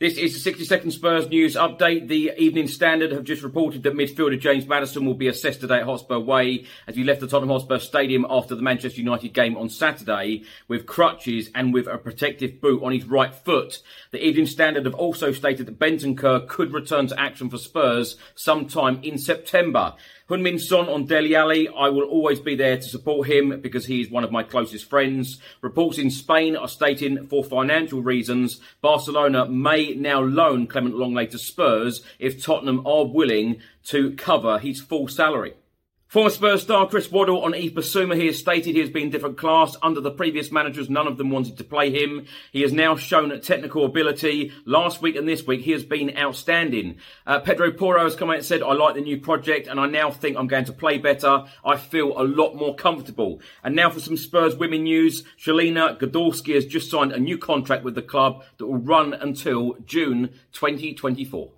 This is the 60 second Spurs news update. The Evening Standard have just reported that midfielder James Maddison will be assessed today at Hotspur Way as he left the Tottenham Hotspur Stadium after the Manchester United game on Saturday with crutches and with a protective boot on his right foot. The Evening Standard have also stated that Bentancur could return to action for Spurs sometime in September. Heung-min Son on Dele Alli, I will always be there to support him because he is one of my closest friends. Reports in Spain are stating for financial reasons, Barcelona may now loan Clement Lenglet to Spurs if Tottenham are willing to cover his full salary. Former Spurs star Chris Waddle on Yves Bissouma, he has stated he has been different class. Under the previous managers, none of them wanted to play him. He has now shown a technical ability. Last week and this week, he has been outstanding. Uh, Pedro Porro has come out and said, I like the new project and I now think I'm going to play better. I feel a lot more comfortable. And now for some Spurs women news. Shelina Zadorsky has just signed a new contract with the club that will run until June 2024.